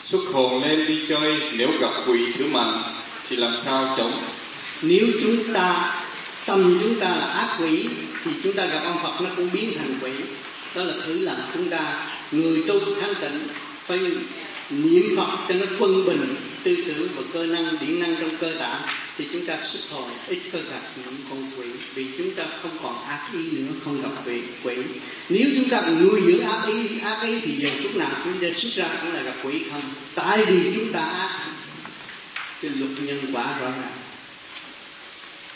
xuất hồn lên đi chơi, nếu gặp quỷ thứ mạnh thì làm sao chống? Nếu chúng ta, tâm chúng ta là ác quỷ, thì chúng ta gặp ông Phật nó cũng biến thành quỷ. Đó là thử làm chúng ta, người tu thanh tịnh, phải niệm Phật cho nó quân bình, tư tưởng và cơ năng điện năng trong cơ tạng thì chúng ta xuất hồi ít có gặp những con quỷ, vì chúng ta không còn ác ý nữa, không gặp quỷ quỷ. Nếu chúng ta còn nuôi dưỡng ác ý ác ý thì giờ lúc nào chúng ta xuất ra cũng là gặp quỷ không? Tại vì chúng ta ác. Cái luật nhân quả rõ ràng.